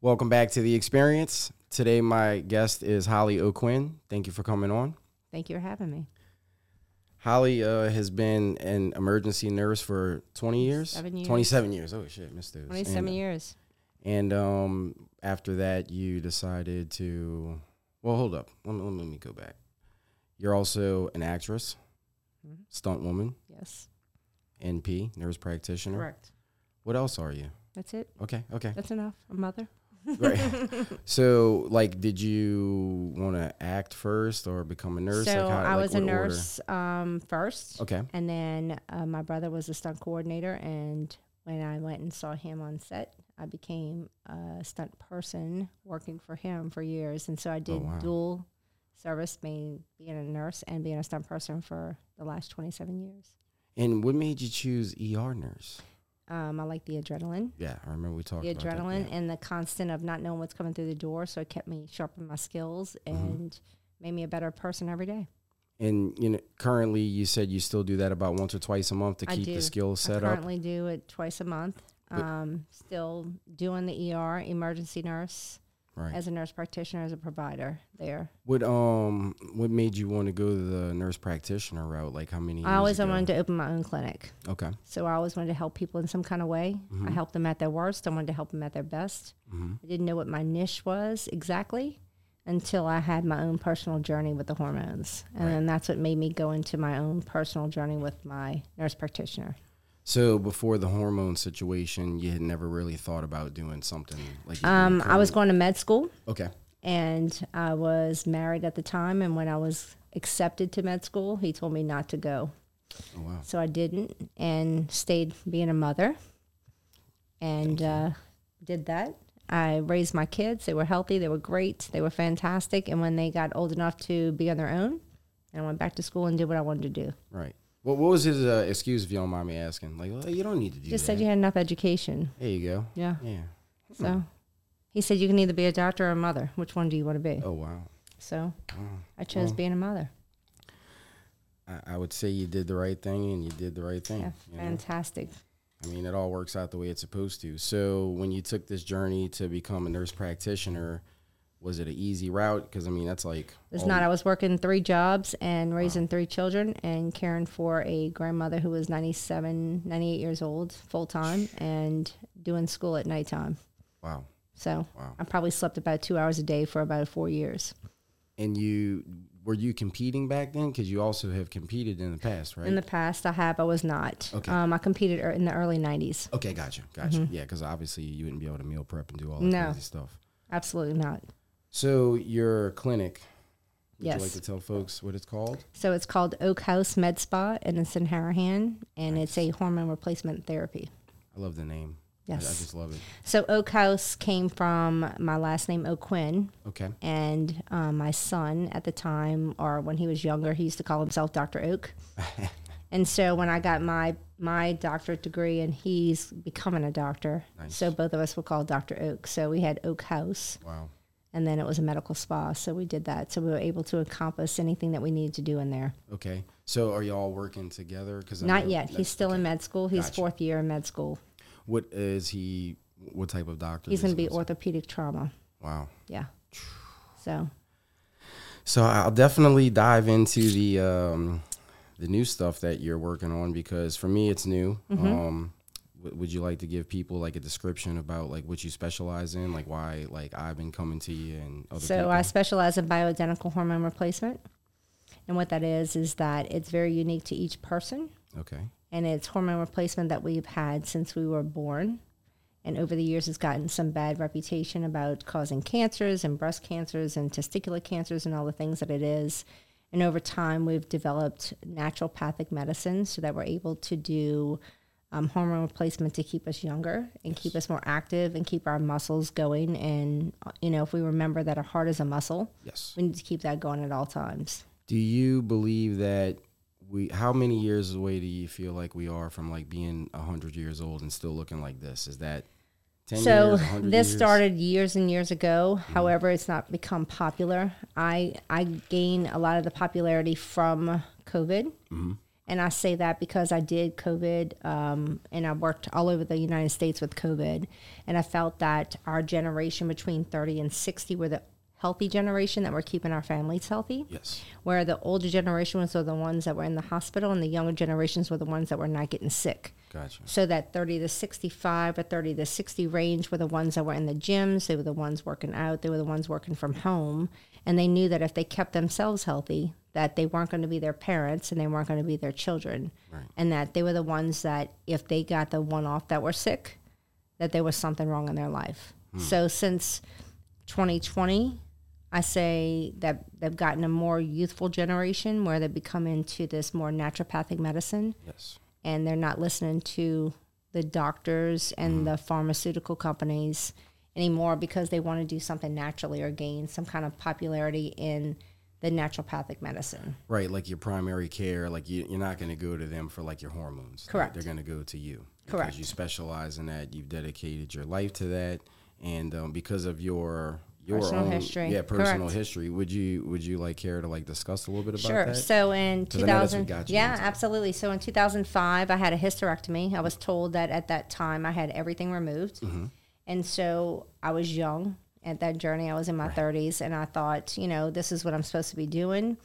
Welcome back to the experience. Today, my guest is Holly O'Quinn. Thank you for coming on. Thank you for having me. Holly uh, has been an emergency nurse for 20 years? Years. 27 years. Oh, shit, missed those. 27 and, years. And um, after that, you decided to. Well, hold up. Let me, let me go back. You're also an actress, Mhm. stunt woman, Yes. NP, nurse practitioner. Correct. What else are you? That's it. Okay, okay. That's enough. A mother. right. So, like, did you want to act first or become a nurse? So like how, I like, was a nurse um, first, Okay. and then uh, my brother was a stunt coordinator. And when I went and saw him on set, I became a stunt person working for him for years. And so I did Oh, wow. dual service, being being a nurse and being a stunt person for the last 27 years. And what made you choose ER nurse? Um, I like the adrenaline. Yeah, I remember we talked the adrenaline and the constant of not knowing what's coming through the door. So it kept me sharpening my skills Mm-hmm. and made me a better person every day. And you know, currently, you said you still do that about once or twice a month to I keep do. the skills I set up. currently do it twice a month. Um, still doing the ER, emergency nurse, Right. as a nurse practitioner, as a provider there. What um, what made you want to go the nurse practitioner route? Like, how many? I always ago? wanted to open my own clinic. Okay. So I always wanted to help people in some kind of way. I helped them at their worst. I wanted to help them at their best. Mhm. I didn't know what my niche was exactly until I had my own personal journey with the hormones. And Right. then that's what made me go into my own personal journey with my nurse practitioner. So before the hormone situation, you had never really thought about doing something like. you Um, I was going to med school Okay. and I was married at the time. And when I was accepted to med school, he told me not to go. Oh wow. So I didn't and stayed being a mother and uh, did that. I raised my kids. They were healthy. They were great. They were fantastic. And when they got old enough to be on their own, I went back to school and did what I wanted to do. Right. What What was his uh, excuse if you don't mind me asking? Like, well, you don't need to do Just that. said you had enough education. There you go. Yeah. Yeah. So he said you can either be a doctor or a mother. Which one do you want to be? Oh wow. So I chose being a mother. I, I would say you did the right thing and you did the right thing. Yeah, you know? fantastic. I mean, it all works out the way it's supposed to. So, when you took this journey to become a nurse practitioner, was it an easy route? Because I mean, that's like It's not. I was working three jobs and raising three children and caring for a grandmother who was 97, 98 years old full time and doing school at nighttime. wow, So wow. I probably slept about two hours a day for about four years. And you were you competing back then? Because you also have competed in the past, right? In the past, I have. I was not. Okay. Um, I competed er- in the early 90s. okay, gotcha, gotcha. Yeah, because obviously you wouldn't be able to meal prep and do all that Mm-hmm. No. crazy stuff. Absolutely not. So your clinic, would Yes. you like to tell folks what it's called? So it's called Oak House Med Spa and it's in Harahan and it's a hormone replacement therapy. I love the name. I- I, just love it. So Oak House came from my last name, O'Quinn. Okay. and um, my son at the time, or when he was younger, he used to call himself Doctor Oak. and so when I got my my doctorate degree, and he's becoming a doctor, Nice. so both of us were called Doctor Oak. So we had Oak House, Wow. And then it was a medical spa. So we did that. So we were able to encompass anything that we needed to do in there. Okay. So are y'all working together? Because Not yet. He's still in med school. He's Gotcha. fourth year in med school. What is he? What type of doctor? He's going to be orthopedic trauma. Wow. Yeah. So So I'll definitely dive into the um, the new stuff that you're working on because for me it's new. Mm-hmm. Um, w- would you like to give people like a description about like what you specialize in, like why like I've been coming to you and other So people? I specialize in bioidentical hormone replacement. And what that is, is that it's very unique to each person. okay. And it's hormone replacement that we've had since we were born. And over the years, it's gotten some bad reputation about causing cancers and breast cancers and testicular cancers and all the things that it is. And over time, we've developed naturopathic medicine so that we're able to do um, hormone replacement to keep us younger and keep us more active and keep our muscles going. And, you know, if we remember that our heart is a muscle, Yes. we need to keep that going at all times. Do you believe that we? How many years away do you feel like we are from like being hundred years old and still looking like this? Is that so years? this years? started years and years ago. However, it's not become popular. I I gain a lot of the popularity from COVID, And I say that because I did COVID um, and I worked all over the United States with COVID. And I felt that our generation between 30 and 60 were the healthy generation that were keeping our families healthy. Yes. Where the older generations were the ones that were in the hospital and the younger generations were the ones that were not getting sick. Gotcha. So that 30 to 65 or 30 to 60 range were the ones that were in the gyms. They were the ones working out. They were the ones working from home. And they knew that if they kept themselves healthy, that they weren't going to be their parents and they weren't going to be their children. Right. And that they were the ones that if they got the one off that were sick, that there was something wrong in their life. Hmm. So since 2020, I say that they've gotten a more youthful generation where they become into this more naturopathic medicine Yes. and they're not listening to the doctors and hmm. the pharmaceutical companies anymore because they want to do something naturally or gain some kind of popularity in the naturopathic medicine. Right, like your primary care, like you, you're not going to go to them for like your hormones. Correct. They're going to go to you. Correct. Because you specialize in that. You've dedicated your life to that, and um, because of your your Personal own history. yeah personal Correct. history, would you would you like care to like discuss a little bit about Sure. that? So in 'Cause I know that's what 2000, yeah, into absolutely. So in 2005, I had a hysterectomy. I was told that at that time I had everything removed, Mm-hmm. And so I was young at that journey. I was in my 30s, and I thought, you know, this is what I'm supposed to be doing.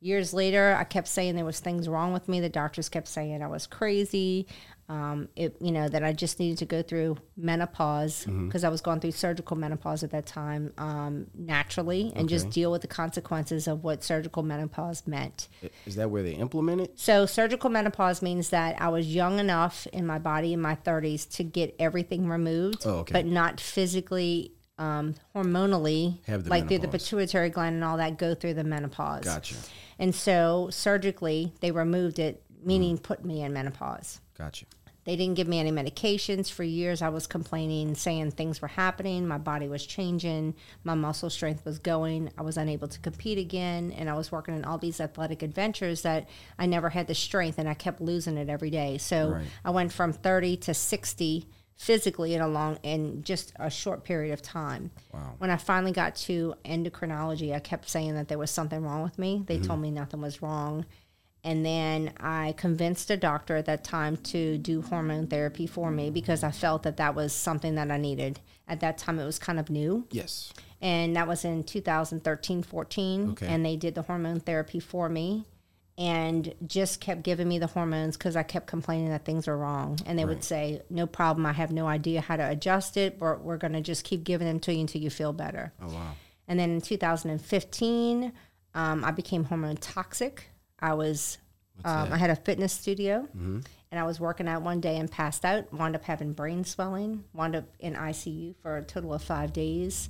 Years later, I kept saying there was things wrong with me. The doctors kept saying I was crazy. Um, it, you know, that I just needed to go through menopause Mm-hmm. because I was going through surgical menopause at that time um, naturally, and just deal with the consequences of what surgical menopause meant. Is that where they implement it? So surgical menopause means that I was young enough in my body in my 30s to get everything removed, Oh, okay. but not physically, um, hormonally, Have the like through the pituitary gland and all that, go through the menopause. Gotcha, And so surgically, they removed it, Mm. meaning put me in menopause. gotcha. They didn't give me any medications. For years, I was complaining, saying things were happening. My body was changing. My muscle strength was going. I was unable to compete again. And I was working in all these athletic adventures that I never had the strength and I kept losing it every day. So Right. I went from 30 to 60 physically in a long, in just a short period of time. Wow. When I finally got to endocrinology, I kept saying that there was something wrong with me. They Mm-hmm. told me nothing was wrong. And then I convinced a doctor at that time to do hormone therapy for me because I felt that that was something that I needed. At that time, it was kind of new. Yes. And that was in 2013, 14. Okay. And they did the hormone therapy for me and just kept giving me the hormones because I kept complaining that things were wrong. And they Right. would say, No problem. I have no idea how to adjust it, but we're going to just keep giving them to you until you feel better. Oh wow. And then in 2015, um, I became hormone toxic. I was, um, I had a fitness studio, mm-hmm. and I was working out one day and passed out. Wound up having brain swelling. Wound up in ICU for a total of five days,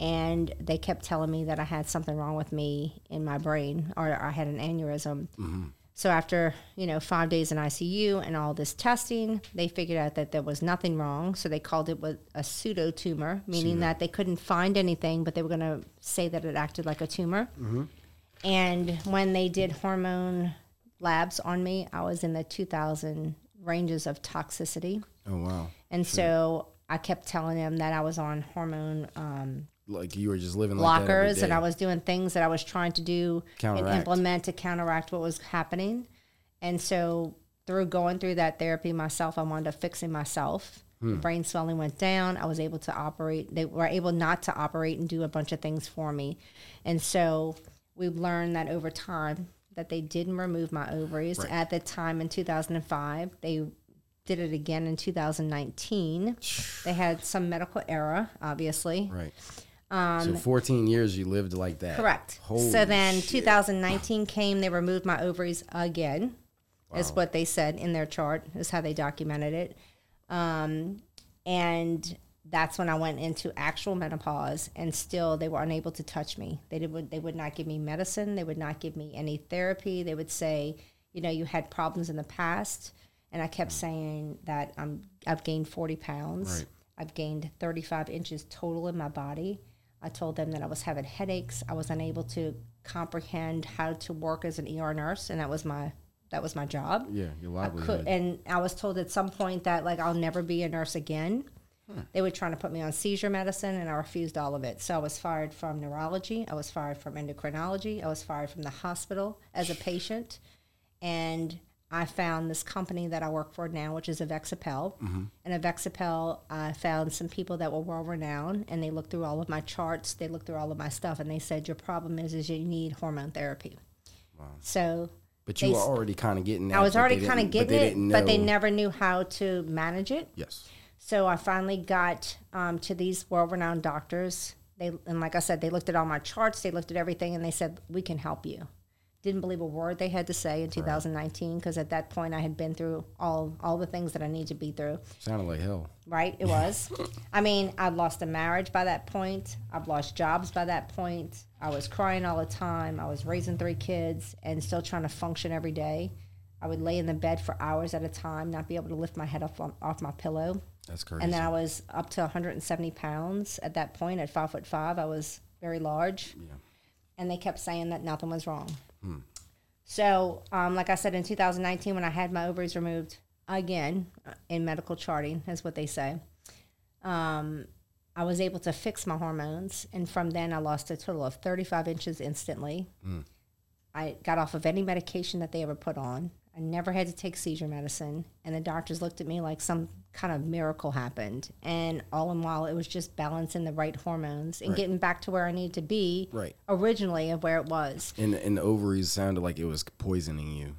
and they kept telling me that I had something wrong with me in my brain, or I had an aneurysm. Mm-hmm. So after you know five days in ICU and all this testing, they figured out that there was nothing wrong. So they called it was a pseudo tumor, meaning that they couldn't find anything, but they were going to say that it acted like a tumor. Mm-hmm. And when they did hormone labs on me, I was in the 2,000 ranges of toxicity, Oh wow. and so I kept telling them that I was on hormone um, Like you were just living like that every and. I was doing things that I was trying to do and implement to counteract what was happening. And so through going through that therapy myself, I wound up fixing myself. Hmm. Brain swelling went down. I was able to operate. They were able not to operate and do a bunch of things for me. And so we've learned that over time that they didn't remove my ovaries Right. at the time in 2005. They did it again in 2019. they had some medical error, obviously. Right. so 14 years you lived like that. Um, Correct. Holy so then shit. 2019 came, they removed my ovaries again, wow. is what they said in their chart, is how they documented it. Um, and that's when I went into actual menopause, and still they were unable to touch me. They did, would they would not give me medicine. They would not give me any therapy. They would say, you know, you had problems in the past, and I kept saying that I'm I've gained 40 pounds. Right. I've gained 35 inches total in my body. I told them that I was having headaches. I was unable to comprehend how to work as an ER nurse, and that was my that was my job. Yeah, your I could, and I was told at some point that like I'll never be a nurse again. They were trying to put me on seizure medicine, and I refused all of it. So I was fired from neurology. I was fired from endocrinology. I was fired from the hospital as a patient, and I found this company that I work for now, which is EvexiPEL. Mm-hmm. And EvexiPEL, I found some people that were world renowned, and they looked through all of my charts. They looked through all of my stuff, and they said your problem is is you need hormone therapy. So But you They were already kind of getting. I was already kind of getting they it, but they never knew how to manage it. Yes. So I finally got um, to these world-renowned doctors. They and like I said, they looked at all my charts, they looked at everything, and they said we can help you. Didn't believe a word they had to say in 2019 because at that point I had been through all all the things that I need to be through. Sounded like hell. Right? It was. I mean, I'd lost a marriage by that point. I've lost jobs by that point. I was crying all the time. I was raising three kids and still trying to function every day. I would lay in the bed for hours at a time, not be able to lift my head off off my pillow. That's crazy. And then I was up to 170 pounds at that point. At five foot five, I was very large. Yeah. And they kept saying that nothing was wrong. So, um, like I said, in 2019, when I had my ovaries removed again uh, in medical charting, is what they say, um, I was able to fix my hormones. And from then, I lost a total of 35 inches instantly. I got off of any medication that they ever put on. I never had to take seizure medicine. And the doctors looked at me like some kind of miracle happened. And all in while, it was just balancing the right hormones and Right. getting back to where I needed to be Right. originally of where it was. And and the ovaries sounded like it was poisoning you,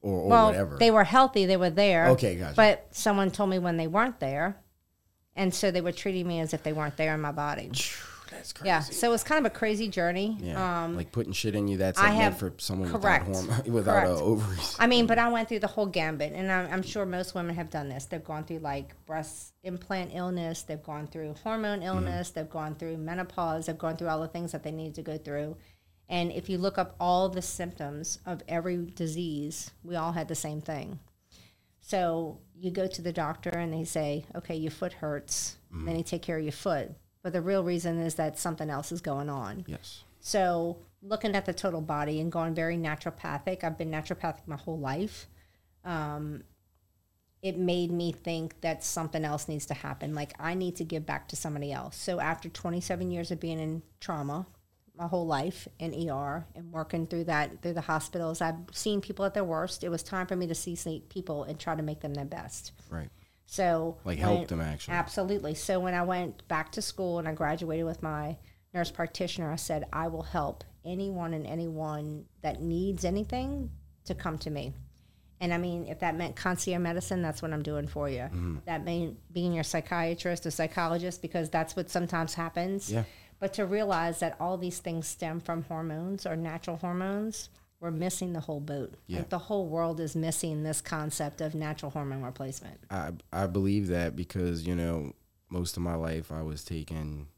or, or well, whatever. they were healthy, they were there. Okay, gotcha. But someone told me when they weren't there. And so they were treating me as if they weren't there in my body. That's crazy. Yeah. So it was kind of a crazy journey. Yeah. Um, like putting shit in you that's I like have- for someone correct. without hormone, without Correct. ovaries. I mean, but I went through the whole gambit, and I'm, I'm sure most women have done this. They've gone through like breast implant illness, they've gone through hormone illness, they've gone through menopause, they've gone through all the things that they need to go through. And if you look up all the symptoms of every disease, we all had the same thing. So you go to the doctor and they say, okay, your foot hurts. Then they take care of your foot. But the real reason is that something else is going on. yes. So looking at the total body and going very naturopathic, I've been naturopathic my whole life. Um, it made me think that something else needs to happen. Like I need to give back to somebody else. So after 27 years of being in trauma, my whole life in ER and working through that through the hospitals, I've seen people at their worst. It was time for me to see see people and try to make them their best. Right. So Like when- help them actually. Absolutely. So when I went back to school and I graduated with my nurse practitioner, I said, I will help anyone and anyone that needs anything to come to me. And I mean, if that meant concierge medicine, that's what I'm doing for you. Mm-hmm. That meant being your psychiatrist or psychologist because that's what sometimes happens. Yeah. But to realize that all these things stem from hormones or natural hormones, we're missing the whole boat. Yeah. Like the whole world is missing this concept of natural hormone replacement. I I believe that because you know most of my life I was taking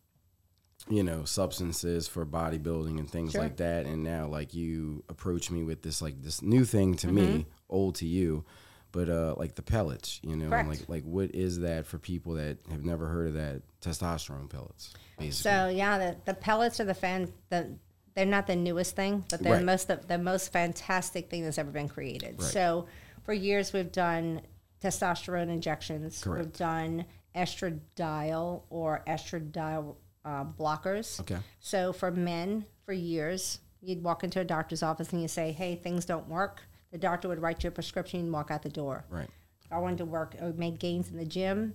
you know substances for bodybuilding and things Sure. like that and now like you approach me with this like this new thing to me Mm-hmm. old to you but uh like the pellets you know like like what is that for people that have never heard of that testosterone pellets basically So yeah, the, the pellets are the fan. The they're not the newest thing, but they're Right. most the, the most fantastic thing that's ever been created. Right. So for years we've done testosterone injections. Correct. We've done estradiol or estradiol uh, blockers. okay So for men, for years, you'd walk into a doctor's office and you say, "Hey, things don't work." The doctor would write you a prescription and walk out the door. right I wanted to work or make gains in the gym.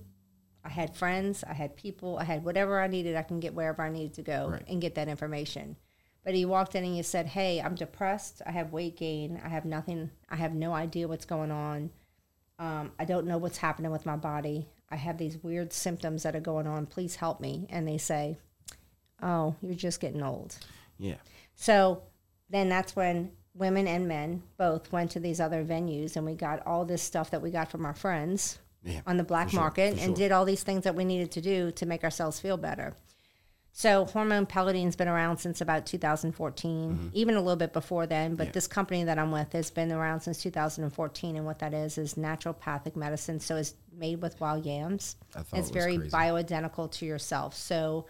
I had friends, I had people, I had whatever I needed. I can get wherever I needed to go Right. and get that information. But he walked in and he said, "Hey, I'm depressed. I have weight gain. I have nothing. I have no idea what's going on. Um, I don't know what's happening with my body. I have these weird symptoms that are going on. Please help me." And they say, "Oh, you're just getting old." yeah So then that's when women and men both went to these other venues and we got all this stuff that we got from our friends yeah on the black sure, market for and sure. did all these things that we needed to do to make ourselves feel better. So hormone pelleting's been around since about 2014, Mm-hmm. even a little bit before then. But this company that I'm with has been around since 2014, and what that is is naturopathic medicine. So it's made with wild yams. It's it very crazy. bioidentical to yourself. So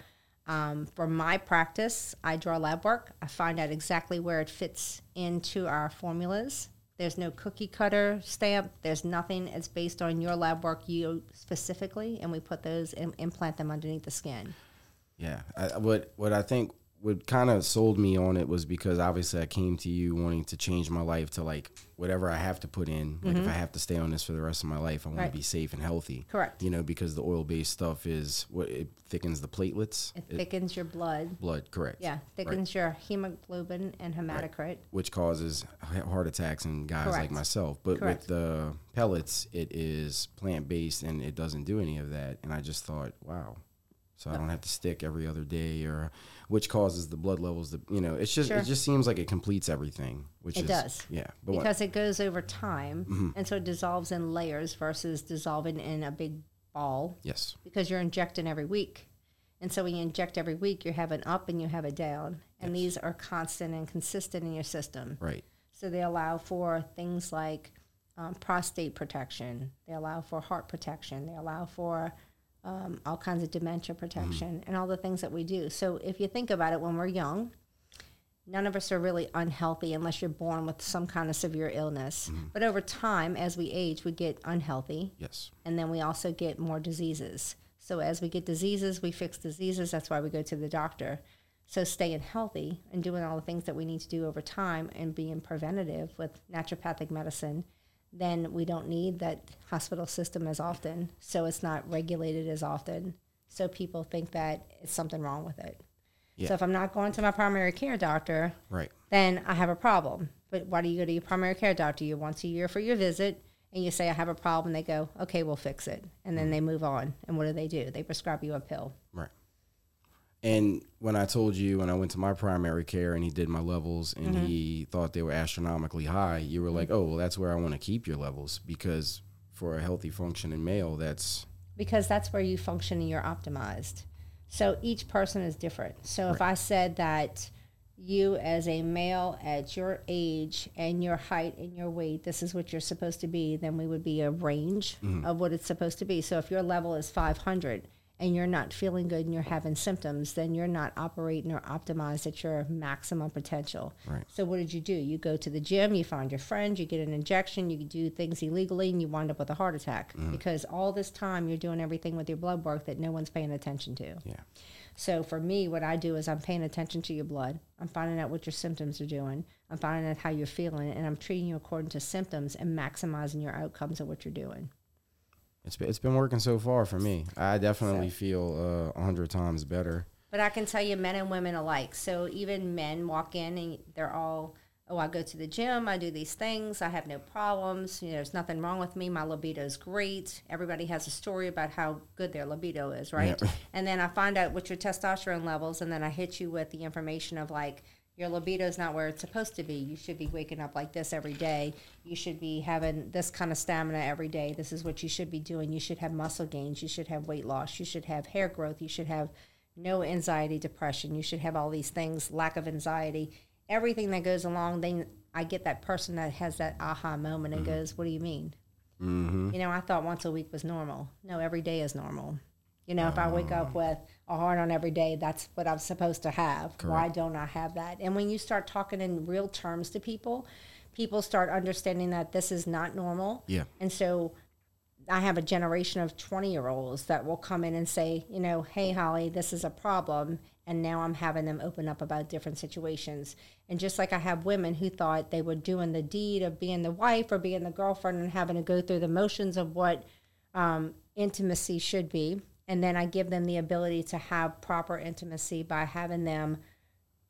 um, for my practice, I draw lab work. I find out exactly where it fits into our formulas. There's no cookie cutter stamp. There's nothing. It's based on your lab work, you specifically, and we put those and implant them underneath the skin. Yeah, I, what what I think what kind of sold me on it was because obviously I came to you wanting to change my life to like whatever I have to put in. Like if I have to stay on this for the rest of my life, I want Mm-hmm. Right. to be safe and healthy. Correct. You know, because the oil based stuff is what it thickens the platelets. It thickens your blood. blood, correct. Yeah, thickens your hemoglobin and hematocrit. Which causes heart attacks in guys like myself. But Correct. with the pellets, it is plant based and it doesn't do any of that. And I just thought, wow. So I don't have to stick every other day or which causes the blood levels to you know, it's just Sure. it just seems like it completes everything. Which It is does. yeah. But what, because it goes over time Mm-hmm. and so it dissolves in layers versus dissolving in a big ball yes. because you're injecting every week and so when you inject every week you have an up and you have a down and these are constant and consistent in your system Right. so they allow for things like um, prostate protection they allow for heart protection they allow for um, all kinds of dementia protection and all the things that we do so if you think about it when we're young none of us are really unhealthy unless you're born with some kind of severe illness. But over time, as we age, we get unhealthy, Yes. and then we also get more diseases. So as we get diseases, we fix diseases. That's why we go to the doctor. So staying healthy and doing all the things that we need to do over time and being preventative with naturopathic medicine, then we don't need that hospital system as often. So it's not regulated as often. So people think that it's something wrong with it. Yeah. So if I'm not going to my primary care doctor, Right. then I have a problem. But why do you go to your primary care doctor? You once a year for your visit, and you say I have a problem. They go, okay, we'll fix it, and then mm-hmm. they move on. And what do they do? They prescribe you a pill. Right. And when I told you when I went to my primary care and he did my levels and Mm-hmm. he thought they were astronomically high, you were like, "Oh, well, that's where I want to keep your levels because for a healthy functioning male, that's because that's where you function and you're optimized. So each person is different. So if I said that you as a male at your age and your height and your weight, this is what you're supposed to be, then we would be a range of what it's supposed to be. So if your level is 500 and you're not feeling good and you're having symptoms, then you're not operating or optimized at your maximum potential. Right. So what did you do? You go to the gym, you find your friend, you get an injection, you do things illegally, and you wind up with a heart attack mm-hmm. because all this time you're doing everything with your blood work that no one's paying attention to. yeah, So for me, what I do is I'm paying attention to your blood. I'm finding out what your symptoms are doing. I'm finding out how you're feeling, and I'm treating you according to symptoms and maximizing your outcomes of what you're doing. It's been, it's been working so far for me. I definitely So- feel uh, a hundred times better. But I can tell you, men and women alike. So even men walk in and they're all, oh, I go to the gym, I do these things, I have no problems. You know, there's nothing wrong with me. My libido's great. Everybody has a story about how good their libido is, right? Yeah. And then I find out what your testosterone levels, and then I hit you with the information of like, your libido is not where it's supposed to be. You should be waking up like this every day. You should be having this kind of stamina every day. This is what you should be doing. You should have muscle gains. You should have weight loss. You should have hair growth. You should have no anxiety, depression. You should have all these things, lack of anxiety, everything that goes along. Then I get that person that has that aha moment and goes, What do you mean? Mm-hmm. You know, I thought once a week was normal. No, every day is normal. You know, if I wake up with a heart on every day, that's what I'm supposed to have. Why don't I have that? And when you start talking in real terms to people, people start understanding that this is not normal. Yeah. And so I have a generation of 20 year olds that will come in and say, you know, hey, Holly, this is a problem. And now I'm having them open up about different situations. And just like I have women who thought they were doing the deed of being the wife or being the girlfriend and having to go through the motions of what um, intimacy should be. And then I give them the ability to have proper intimacy by having them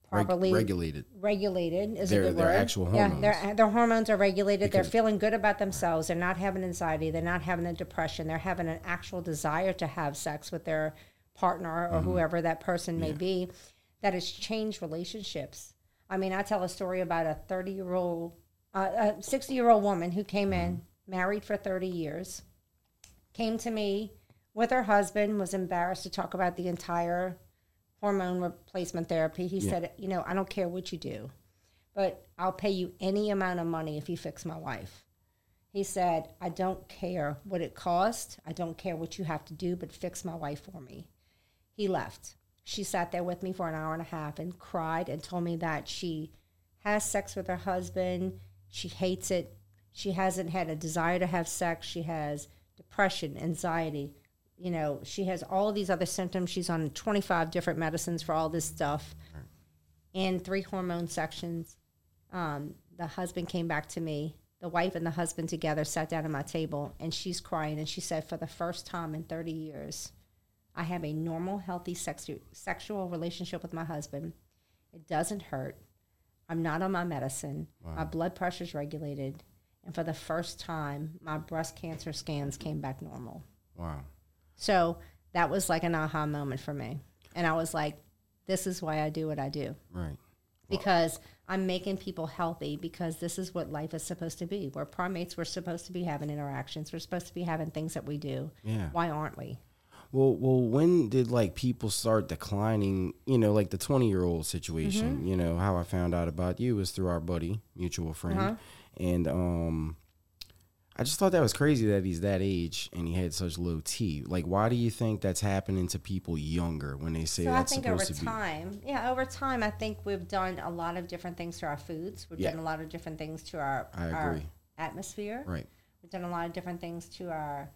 Reg- properly regulated. regulated is Their- a good their word. actual Yeah, hormones. their, their hormones are regulated. they're feeling good about themselves. They're not having anxiety. They're not having a depression. They're having an actual desire to have sex with their partner or whoever that person may be. That has changed relationships. I mean, I tell a story about a 30 year old, uh, a 60 year old woman who came in, married for 30 years, came to me with her husband, was embarrassed to talk about the entire hormone replacement therapy. He said, You know, I don't care what you do, but I'll pay you any amount of money if you fix my wife. He said, I don't care what it costs. I don't care what you have to do, but fix my wife for me. He left. She sat there with me for an hour and a half and cried and told me that she has sex with her husband. She hates it. She hasn't had a desire to have sex. She has depression, anxiety. You know, she has all these other symptoms. She's on 25 different medicines for all this stuff. and three hormone sections. Um, the husband came back to me. The wife and the husband together sat down at my table, and she's crying. And she said, For the first time in 30 years, I have a normal, healthy sexu- sexual relationship with my husband. It doesn't hurt. I'm not on my medicine. My blood pressure's regulated. And for the first time, my breast cancer scans came back normal. Wow. So that was like an aha moment for me. And I was like, this is why I do what I do Right. because I'm making people healthy because this is what life is supposed to be. We're primates, we're supposed to be having interactions, we're supposed to be having things that we do. Yeah. Why aren't we? Well, well, when did like people start declining? You know, like the twenty-year-old situation. Mm-hmm. You know, how I found out about you was through our buddy, mutual friend, Uh-huh. and um, I just thought that was crazy that he's that age and he had such low T. Like, why do you think that's happening to people younger when they say So I that's think supposed over to be? time, yeah, over time, I think we've done a lot of different things to our foods. We've Yeah. done a lot of different things to our, I our agree. atmosphere. Right. We've done a lot of different things to our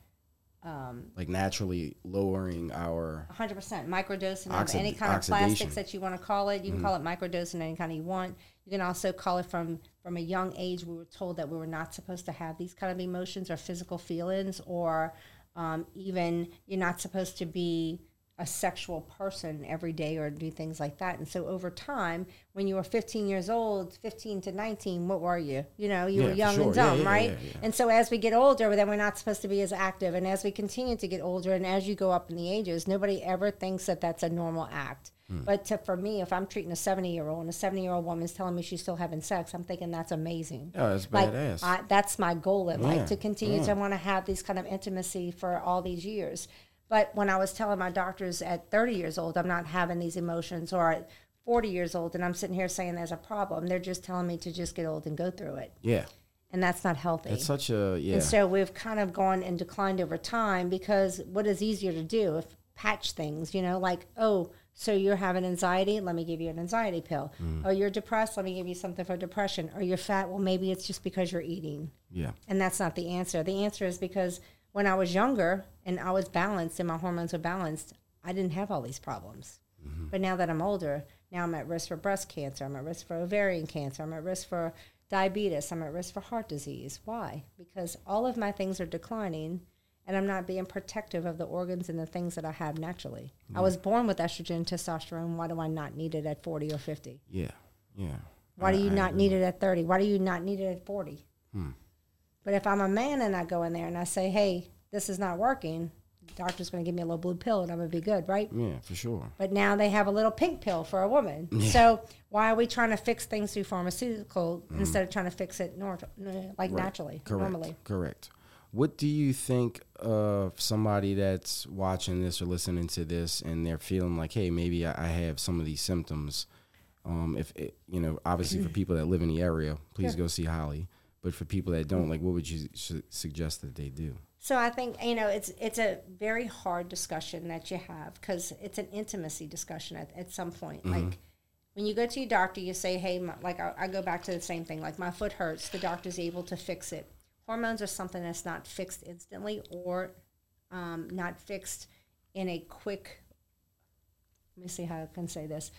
um, Like naturally lowering our 100% microdosing Oxid- of any kind of plastics that you want to call it. You can call it microdosing any kind you want. You can also call it from from a young age. We were told that we were not supposed to have these kind of emotions or physical feelings, or um, even you're not supposed to be a sexual person every day or do things like that. And so over time, when you were 15 years old, 15 to 19, what were you? You know, you Yeah, were young sure. and dumb, yeah, right? yeah, yeah. And so as we get older, then we're not supposed to be as active. And as we continue to get older and as you go up in the ages, nobody ever thinks that that's a normal act. Hmm. But to, for me, if I'm treating a 70 year old and a 70 year old woman's telling me she's still having sex, I'm thinking that's amazing. Oh, that's Like badass. I, that's my goal in life to continue to want to have these kind of intimacy for all these years. But when I was telling my doctors at 30 years old, I'm not having these emotions, or at 40 years old, and I'm sitting here saying there's a problem, they're just telling me to just get old and go through it. yeah. And that's not healthy. It's such a yeah. And so we've kind of gone and declined over time because what is easier to do if patch things, you know, like, oh, so you're having anxiety, let me give you an anxiety pill. Mm. Or you're depressed, let me give you something for depression. Or you're fat, well, maybe it's just because you're eating. yeah. And that's not the answer. The answer is because when I was younger and I was balanced and my hormones were balanced, I didn't have all these problems. Mm-hmm. But now that I'm older, now I'm at risk for breast cancer, I'm at risk for ovarian cancer, I'm at risk for diabetes, I'm at risk for heart disease. Why? Because all of my things are declining and I'm not being protective of the organs and the things that I have naturally. I was born with estrogen, testosterone. Why do I not need it at 40 or 50? Yeah. Yeah. Why do you I not agree. need it at 30? Why do you not need it at 40? But if I'm a man and I go in there and I say, hey, this is not working, the doctor's going to give me a little blue pill and I'm going to be good, right? Yeah, for sure. But now they have a little pink pill for a woman. Yeah. So why are we trying to fix things through pharmaceutical instead of trying to fix it nor- like naturally, Correct. normally? Correct. What do you think of somebody that's watching this or listening to this and they're feeling like, hey, maybe I, I have some of these symptoms? Um, if it, you know, obviously for people that live in the area, please Sure. go see Holly. But for people that don't, like, what would you su- suggest that they do? So I think you know it's it's a very hard discussion that you have because it's an intimacy discussion at, at some point. Like when you go to your doctor, you say, "Hey, my, like I, I go back to the same thing. Like my foot hurts, the doctor's able to fix it. Hormones are something that's not fixed instantly or um, not fixed in a quick. Let me see how I can say this.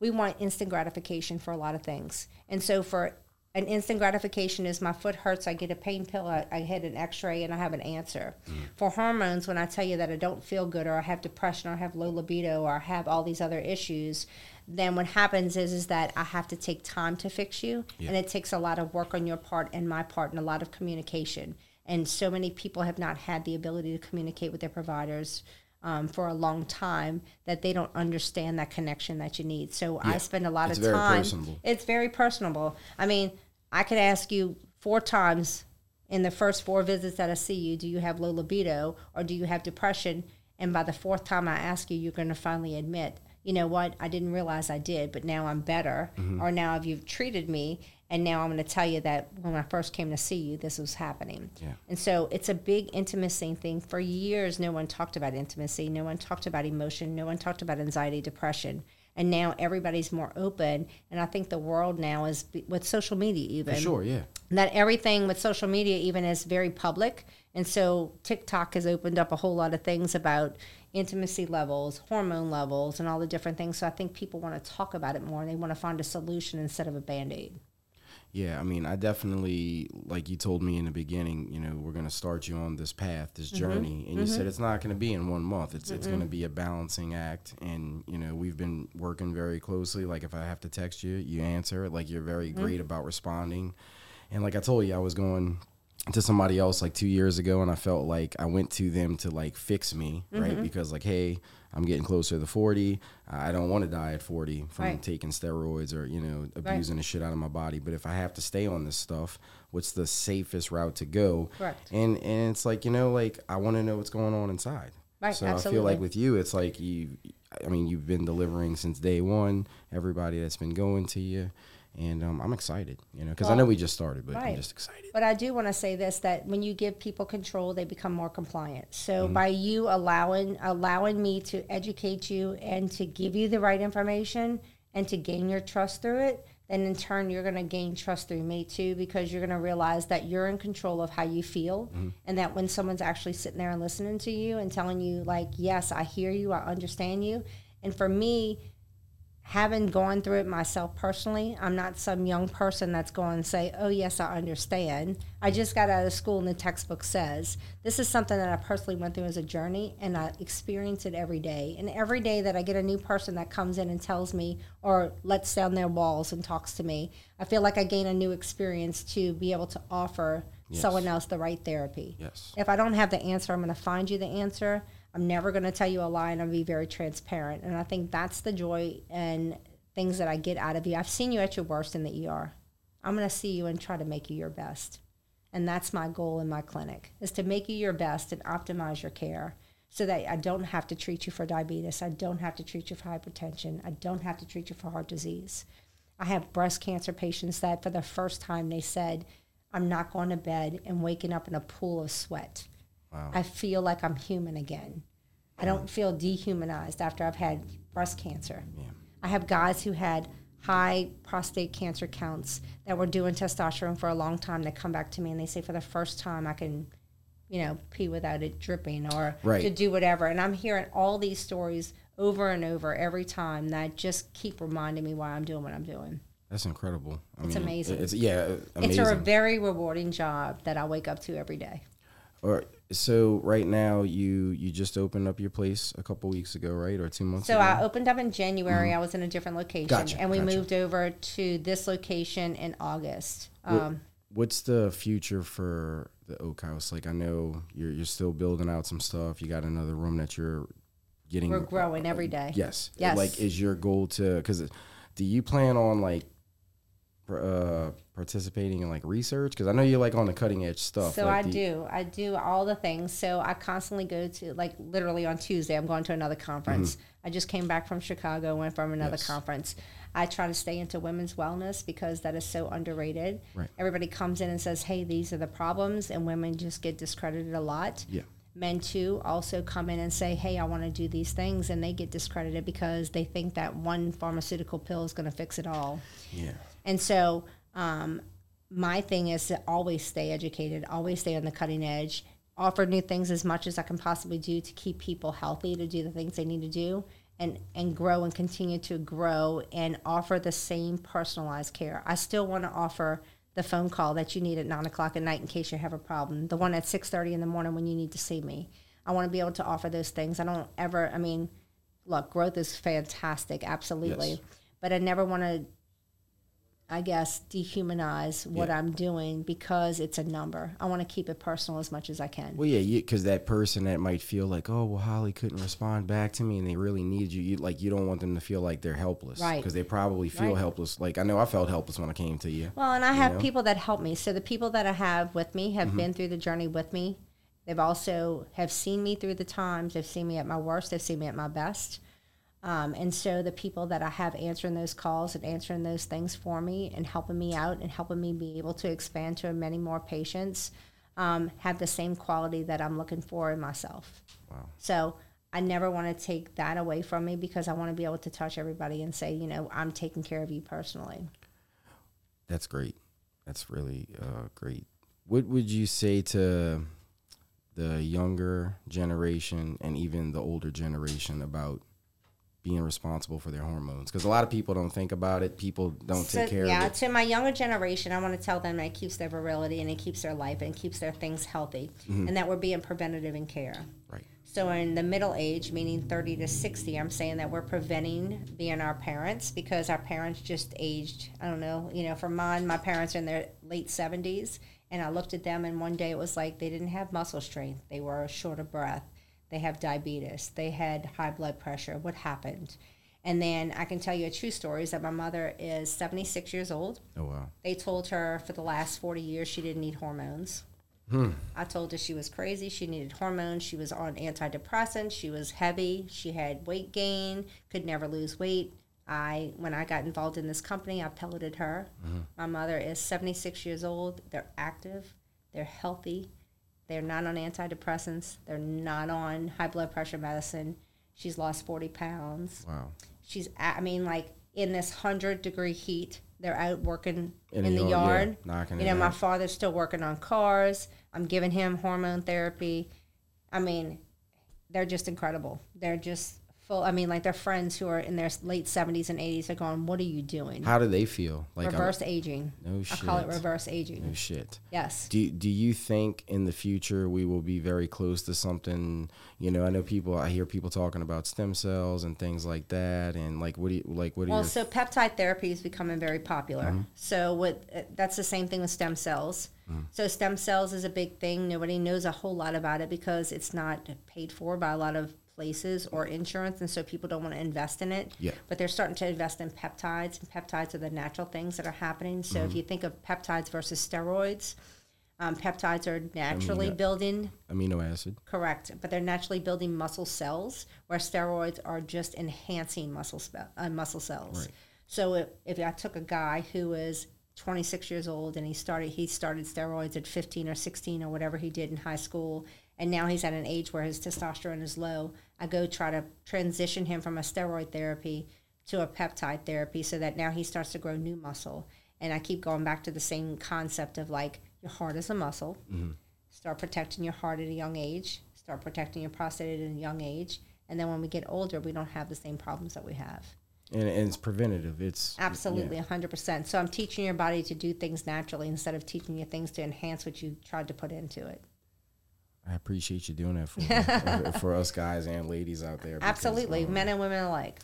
We want instant gratification for a lot of things, and so for an instant gratification is my foot hurts, I get a pain pill, I, I had an x ray, and I have an answer. For hormones, when I tell you that I don't feel good, or I have depression, or I have low libido, or I have all these other issues, then what happens is, is that I have to take time to fix you, and it takes a lot of work on your part and my part, and a lot of communication. And so many people have not had the ability to communicate with their providers. Um, for a long time, that they don't understand that connection that you need. So I spend a lot It's of very time. personable. It's very personable. I mean, I could ask you four times in the first four visits that I see you, do you have low libido or do you have depression? And by the fourth time I ask you, you're going to finally admit, you know what, I didn't realize I did, but now I'm better. Mm-hmm. Or now you've treated me, and now I'm going to tell you that when I first came to see you, this was happening. Yeah. And so it's a big intimacy thing. For years, no one talked about intimacy, no one talked about emotion, no one talked about anxiety, depression. And now everybody's more open. And I think the world now is, with social media even, For sure, yeah. that everything with social media even is very public And so TikTok has opened up a whole lot of things about intimacy levels, hormone levels, and all the different things. So I think people want to talk about it more and they want to find a solution instead of a band aid. Yeah, I mean, I definitely, like you told me in the beginning, you know, we're going to start you on this path, this Mm-hmm. journey. And you said it's not going to be in one month. It's it's going to be a balancing act. And, you know, we've been working very closely. Like, if I have to text you, you answer. Like, you're very Mm-hmm. great about responding. And, like I told you, I was going to somebody else like two years ago, and I felt like I went to them to, like, fix me, Mm-hmm. right? Because, like, hey, I'm getting closer to 40. I don't want to die at 40 from Right. taking steroids or, you know, abusing the shit out of my body. But if I have to stay on this stuff, what's the safest route to go? Correct. And and it's like, you know, like I want to know what's going on inside. Right, So I feel like with you, it's like you I mean, you've been delivering since day one, everybody that's been going to you. And um, I'm excited, you know, because I know we just started, but I'm just excited. But I do want to say this that when you give people control, they become more compliant. Mm-hmm. So by you allowing allowing me to educate you and to give you the right information and to gain your trust through it, then in turn you're going to gain trust through me too because you're going to realize that you're in control of how you feel Mm-hmm. and that when someone's actually sitting there and listening to you and telling you like, "Yes, I hear you, I understand you." And for me, having gone through it myself personally, I'm not some young person that's going to say, "Oh yes, I understand." I just got out of school, and the textbook says this is something that I personally went through as a journey, and I experience it every day. And every day that I get a new person that comes in and tells me or lets down their walls and talks to me, I feel like I gain a new experience to be able to offer someone else the right therapy. Yes. If I don't have the answer, I'm going to find you the answer. I'm never going to tell you a lie and I'll be very transparent. And I think that's the joy and things that I get out of you. I've seen you at your worst in the ER. I'm going to see you and try to make you your best. And that's my goal in my clinic is to make you your best and optimize your care so that I don't have to treat you for diabetes. I don't have to treat you for hypertension. I don't have to treat you for heart disease. I have breast cancer patients that for the first time they said, I'm not going to bed and waking up in a pool of sweat. Wow. I feel like I'm human again. I don't feel dehumanized after I've had breast cancer. Yeah. I have guys who had high prostate cancer counts that were doing testosterone for a long time that come back to me and they say for the first time I can, you know, pee without it dripping or Right. to do whatever. And I'm hearing all these stories over and over every time that just keep reminding me why I'm doing what I'm doing. That's incredible. I It's amazing. It's yeah, amazing. It's a very rewarding job that I wake up to every day. or so right now you you just opened up your place a couple weeks ago, right? Or 2 months So ago. I opened up in January. I was in a different location, Mm-hmm. Gotcha, and we gotcha. moved over to this location in August. What- Um, What's the future for the Oak House? Like I know you're you're still building out some stuff. You got another room that you're getting. we're growing every day. Yes. Yes. Like, is your goal to? Because do you plan on like uh, participating in like research? Because I know you're like on the cutting edge stuff. So like I the- do. I do all the things. So I constantly go to like literally on Tuesday. I'm going to another conference. I just came back from Chicago. Went from another Mm-hmm. Yes. conference. I try to stay into women's wellness because that is so underrated. Right. Everybody comes in and says, "Hey, these are the problems," and women just get discredited a lot. Yeah. men too also come in and say hey i want to do these things and they get discredited because they think that one pharmaceutical pill is going to fix it all Yeah. And so um, my thing is to always stay educated always stay on the cutting edge offer new things as much as i can possibly do to keep people healthy to do the things they need to do and, and grow and continue to grow and offer the same personalized care i still want to offer the phone call that you need at nine o'clock at night in case you have a problem. The one at six thirty in the morning when you need to see me. I want to be able to offer those things. I don't ever. I mean, look, growth is fantastic, absolutely, Yes. but I never want to. I guess dehumanize what Yeah. I'm doing because it's a number. I want to keep it personal as much as I can. Well, yeah, because that person that might feel like, oh, well, Holly couldn't respond back to me, and they really need you. You like, you don't want them to feel like they're helpless, Right. Because they probably feel Right. helpless. Like I know I felt helpless when I came to you. Well, and I have know? people that help me. So the people that I have with me have Mm-hmm. been through the journey with me. They've also have seen me through the times. They've seen me at my worst. They've seen me at my best. Um, and so the people that I have answering those calls and answering those things for me and helping me out and helping me be able to expand to many more patients um, have the same quality that I'm looking for in myself. Wow. So I never want to take that away from me because I want to be able to touch everybody and say, you know, I'm taking care of you personally. That's great. That's really uh, great. What would you say to the younger generation and even the older generation about being responsible for their hormones? Because a lot of people don't think about it. People don't So, take care yeah, of it. Yeah, to my younger generation, I want to tell them that it keeps their virility and it keeps their life and keeps their things healthy, Mm-hmm. and that we're being preventative in care. Right. So in the middle age, meaning 30 to 60, I'm saying that we're preventing being our parents because our parents just aged. I don't know, you know, for mine, my parents are in their late 70s, and I looked at them, and one day it was like they didn't have muscle strength. They were short of breath. They have diabetes. They had high blood pressure. What happened? And then I can tell you a true story is that my mother is 76 years old. Oh wow. They told her for the last 40 years she didn't need hormones. Hmm. I told her she was crazy. She needed hormones. She was on antidepressants. She was heavy. She had weight gain, could never lose weight. I, when I got involved in this company, I pelleted her. Mm-hmm. My mother is 76 years old. They're active. They're healthy. They're not on antidepressants. They're not on high blood pressure medicine. She's lost 40 pounds Wow. she's I mean like in this 100 degree heat they're out working In in, the the yard, yeah, yard knocking you know my out. father's still working on cars i'm giving him hormone therapy i mean they're just incredible they're just full i mean like their friends who are in their late 70s and 80s are going what are you doing How do they feel? Like I'm- reverse aging No shit. i call it reverse aging No shit. yes Do do you think in the future we will be very close to something? You know, I know people. I hear people talking about stem cells and things like that. And like, what do you like? What are Well, your so peptide therapy is becoming very popular. Mm-hmm. So what uh, that's the same thing with stem cells. Mm. So stem cells is a big thing. Nobody knows a whole lot about it because it's not paid for by a lot of places or insurance, and so people don't want to invest in it. Yeah. But they're starting to invest in peptides, and peptides are the natural things that are happening. So Mm-hmm. if you think of peptides versus steroids, um, peptides are naturally yeah. building amino acid? Correct, but they're naturally building muscle cells, where steroids are just enhancing muscle spe- uh, muscle cells. Right. So if, if I took a guy who was 26 years old and he started he started steroids at 15 or 16 or whatever he did in high school, and now he's at an age where his testosterone is low, I go try to transition him from a steroid therapy to a peptide therapy so that now he starts to grow new muscle. And I keep going back to the same concept of like your heart is a muscle mm-hmm. start protecting your heart at a young age, start protecting your prostate at a young age, and then when we get older, we don't have the same problems that we have. And, and it's preventative. It's Absolutely, 100%. So I'm teaching your body to do things naturally instead of teaching you things to enhance what you tried to put into it. I appreciate you doing that for for, us guys and ladies out there. because, Absolutely, um, men and women alike.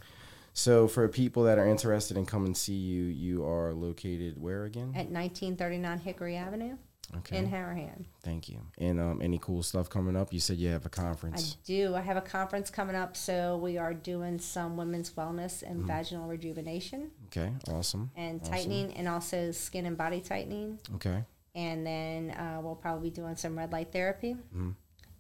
So for people that are interested in come and see you, you are located where again? At 1939 Hickory Avenue Okay. in Harahan. Thank you. And um, any cool stuff coming up? You said you have a conference. I do. I have a conference coming up, so we are doing some women's wellness and Mm-hmm. vaginal rejuvenation Okay. Awesome. and Awesome. tightening, and also skin and body tightening. Okay. And then uh, we'll probably be doing some red light therapy Mm-hmm.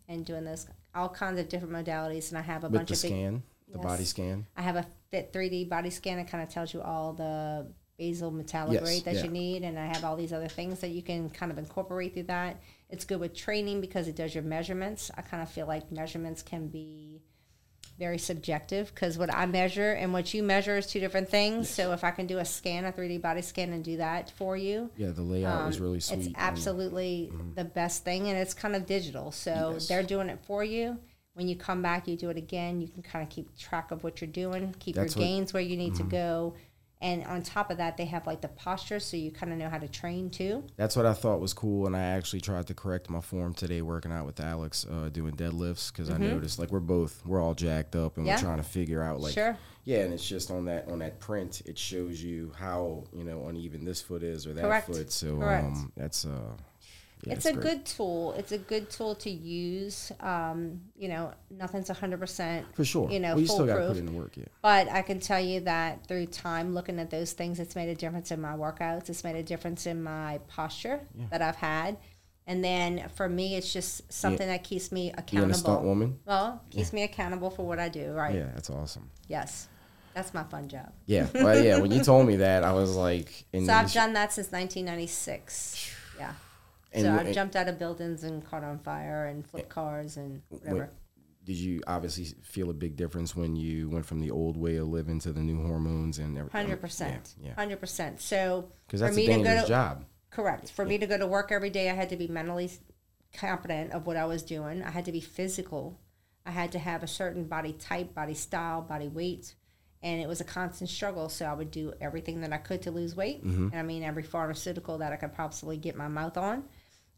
and doing those all kinds of different modalities. And I have a With bunch the of big. scan, the Yes. body scan. I have a Fit 3D body scan that kind of tells you all the basal Yes, rate that yeah. you need, and I have all these other things that you can kind of incorporate through that. It's good with training because it does your measurements. I kind of feel like measurements can be very subjective because what I measure and what you measure is two different things. So if I can do a scan, a 3D body scan, and do that for you, Yeah, the layout is um, really sweet. It's absolutely the best thing, and it's kind of digital. So Yes. they're doing it for you. When you come back, you do it again. You can kind of keep track of what you're doing, keep That's your what- Mm-hmm. gains where you need to go. And on top of that, they have like the posture, so you kind of know how to train too. That's what I thought was cool, and I actually tried to correct my form today, working out with Alex, uh, doing deadlifts, because I noticed like we're both we're all jacked up, and Mm-hmm. Yeah. we're trying to figure out like Sure. yeah, and it's just on that on that print, it shows you how you know uneven this foot is or that Correct. foot. So Correct. um, that's uh, yeah, it's a great. good tool. It's a good tool to use. Um, you know, nothing's hundred percent for sure. you know, well, you still got to put in the work, yeah. But I can tell you that through time, looking at those things, it's made a difference in my workouts. It's made a difference in my posture Yeah. that I've had. And then for me, it's just something that keeps me accountable. a stunt woman, Well, keeps me accountable for what I do, right? yeah, that's awesome. Yes. That's my fun job. Yeah, well, yeah. When you told me that, I was like, So I've done that since 1996. Yeah. And so I've jumped out of buildings and caught on fire and flipped cars and whatever. did you obviously feel a big difference when you went from the old way of living to the new hormones and everything? Hundred percent. Yeah, Hundred percent. So because for that's me a to go dangerous to job. Correct. For me to go to work every day, I had to be mentally competent of what I was doing. I had to be physical. I had to have a certain body type, body style, body weight, and it was a constant struggle. So I would do everything that I could to lose weight, mm-hmm. and I mean every pharmaceutical that I could possibly get my mouth on.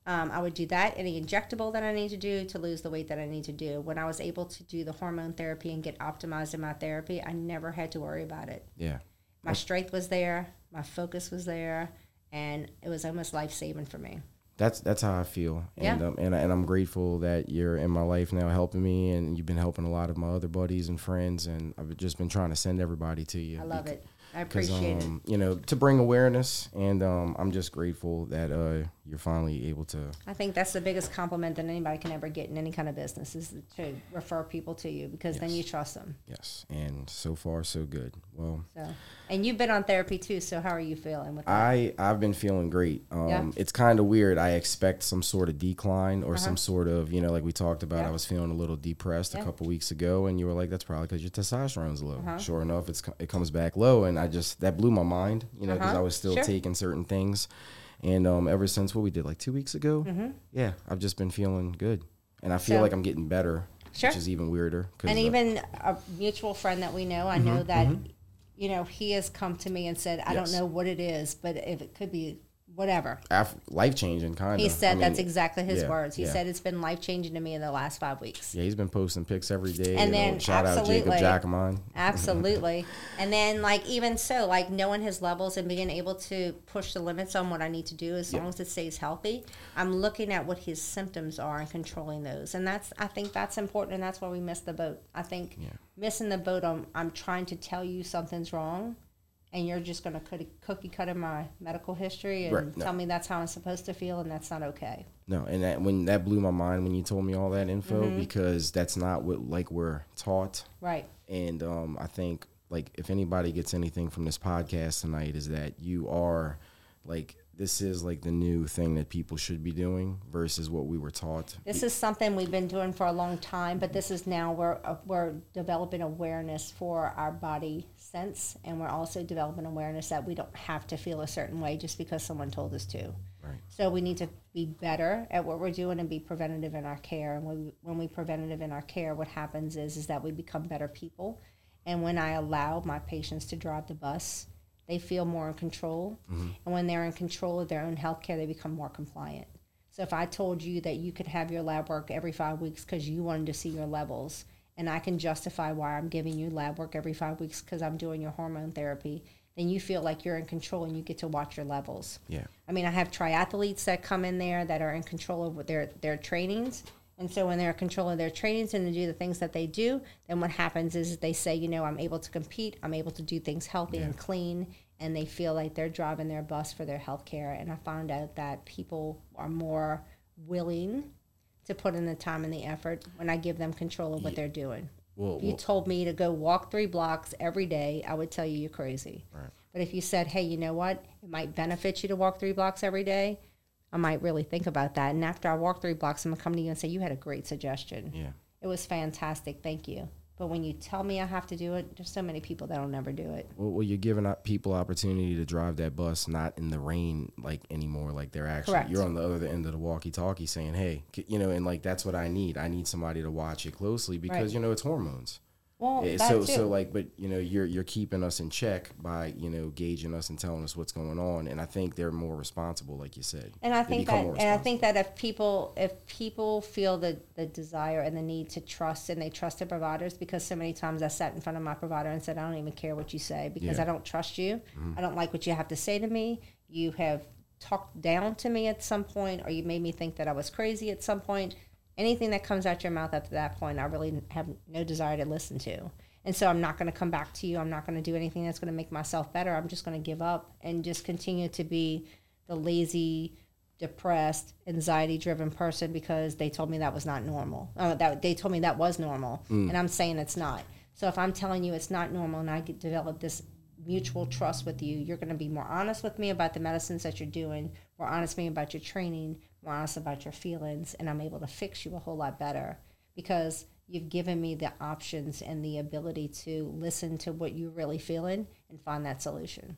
Um, I would do that, any injectable that I need to do to lose the weight that I need to do. When I was able to do the hormone therapy and get optimized in my therapy, I never had to worry about it. Yeah. My strength was there, my focus was there, and it was almost life saving for me. That's that's how I feel, and Yeah. um, and and I'm grateful that you're in my life now, helping me, and you've been helping a lot of my other buddies and friends, and I've just been trying to send everybody to you. I love bec- it. I Because appreciate it. um, you know, to bring awareness, and um, I'm just grateful that uh, you're finally able to. I think that's the biggest compliment that anybody can ever get in any kind of business is to refer people to you because then you trust them. Yes, and so far so good. Well, So, and you've been on therapy too. So how are you feeling with that? I I've been feeling great. Um, Yeah. It's kind of weird. I expect some sort of decline or some sort of you know like we talked about. Uh-huh. Yeah. I was feeling a little depressed Yeah. a couple weeks ago, and you were like, "That's probably because your testosterone's low." Uh-huh. Sure enough, it's it comes back low, and I just that blew my mind. You know, because Uh-huh. I was still Sure. taking certain things, and um, ever since what we did like two weeks ago, Mm-hmm. yeah, I've just been feeling good, and I feel So- like I'm getting better, Sure. which is even weirder. and uh, even a mutual friend that we know, I know that, you know, he has come to me and said, I Yes. don't know what it is, but if it could be whatever. af- life changing kind of. He said that's exactly his yeah, words. He yeah. said it's been life changing to me in the last five weeks. Yeah, he's been posting pics every day. And you know, then shout out Jacob. Jacomine. Absolutely. and then, like, even so, like, knowing his levels and being able to push the limits on what I need to do as long as it stays healthy, I'm looking at what his symptoms are and controlling those. And that's, I think that's important. And that's where we miss the boat. I think missing the boat on, I'm trying to tell you something's wrong. And you're just going to cookie cut in my medical history and Right, no. tell me that's how I'm supposed to feel, and that's not okay. No, and that when that blew my mind when you told me all that info Mm-hmm. because that's not what like we're taught. Right. And um, I think like if anybody gets anything from this podcast tonight is that you are like this is like the new thing that people should be doing versus what we were taught. This is something we've been doing for a long time, but this is now we're uh, we're developing awareness for our body sense, and we're also developing awareness that we don't have to feel a certain way just because someone told us to. Right. So we need to be better at what we're doing and be preventative in our care. And when we, when we preventative in our care, what happens is is that we become better people. And when I allow my patients to drive the bus, they feel more in control. Mm-hmm. And when they're in control of their own health care, they become more compliant. So if I told you that you could have your lab work every five weeks because you wanted to see your levels, and I can justify why I'm giving you lab work every five weeks because I'm doing your hormone therapy, then you feel like you're in control and you get to watch your levels. Yeah. I mean, I have triathletes that come in there that are in control of their their trainings. And so when they're in control of their trainings and they do the things that they do, then what happens is they say, you know, I'm able to compete, I'm able to do things healthy and clean, and they feel like they're driving their bus for their health care. And I found out that people are more willing to put in the time and the effort when I give them control of what they're doing. Well, If you well, told me to go walk three blocks every day, I would tell you you're crazy. Right. But if you said, hey, you know what? It might benefit you to walk three blocks every day, I might really think about that. And after I walk three blocks, I'm going to come to you and say, you had a great suggestion. yeah. It was fantastic. Thank you. But when you tell me I have to do it, there's so many people that'll never do it. Well, well, you're giving people opportunity to drive that bus not in the rain like anymore. Like they're actually Correct. you're on the other end of the walkie-talkie saying, "Hey, you know," and like that's what I need. I need somebody to watch it closely because Right. you know it's hormones. Well, Eh, so too. so like, but you know, you're you're keeping us in check by you know gauging us and telling us what's going on, and I think they're more responsible, like you said. And I think that, and I think that if people, if people feel the, the desire and the need to trust, and they trust their providers, because so many times I sat in front of my provider and said, I don't even care what you say because Yeah. Mm-hmm. I don't trust you. I don't like what you have to say to me. You have talked down to me at some point, or you made me think that I was crazy at some point. Anything that comes out your mouth after that point, I really have no desire to listen to. And so I'm not going to come back to you. I'm not going to do anything that's going to make myself better. I'm just going to give up and just continue to be the lazy, depressed, anxiety driven person because they told me that was not normal. Uh, that they told me that was normal, and I'm saying it's not. So if I'm telling you it's not normal, and I get develop this mutual trust with you, you're going to be more honest with me about the medicines that you're doing, more honest with me about your training, more honest about your feelings, and I'm able to fix you a whole lot better because you've given me the options and the ability to listen to what you're really feeling and find that solution.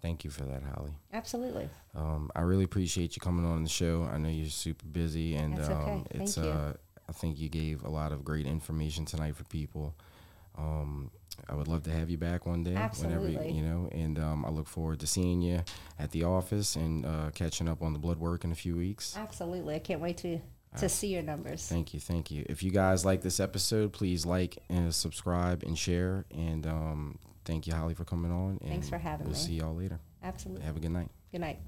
Thank you for that, Holly. Absolutely. Um, I really appreciate you coming on the show. I know you're super busy, and okay. um, it's. Uh, I think you gave a lot of great information tonight for people. Um, I would love to have you back one day, whenever Absolutely. you know. And um, I look forward to seeing you at the office and uh, catching up on the blood work in a few weeks. Absolutely. I can't wait to to see your numbers. Thank you, thank you. If you guys like this episode, please like and subscribe and share. And um, thank you, Holly, for coming on. And Thanks for having we'll me. see y'all later. Absolutely. Have a good night. Good night.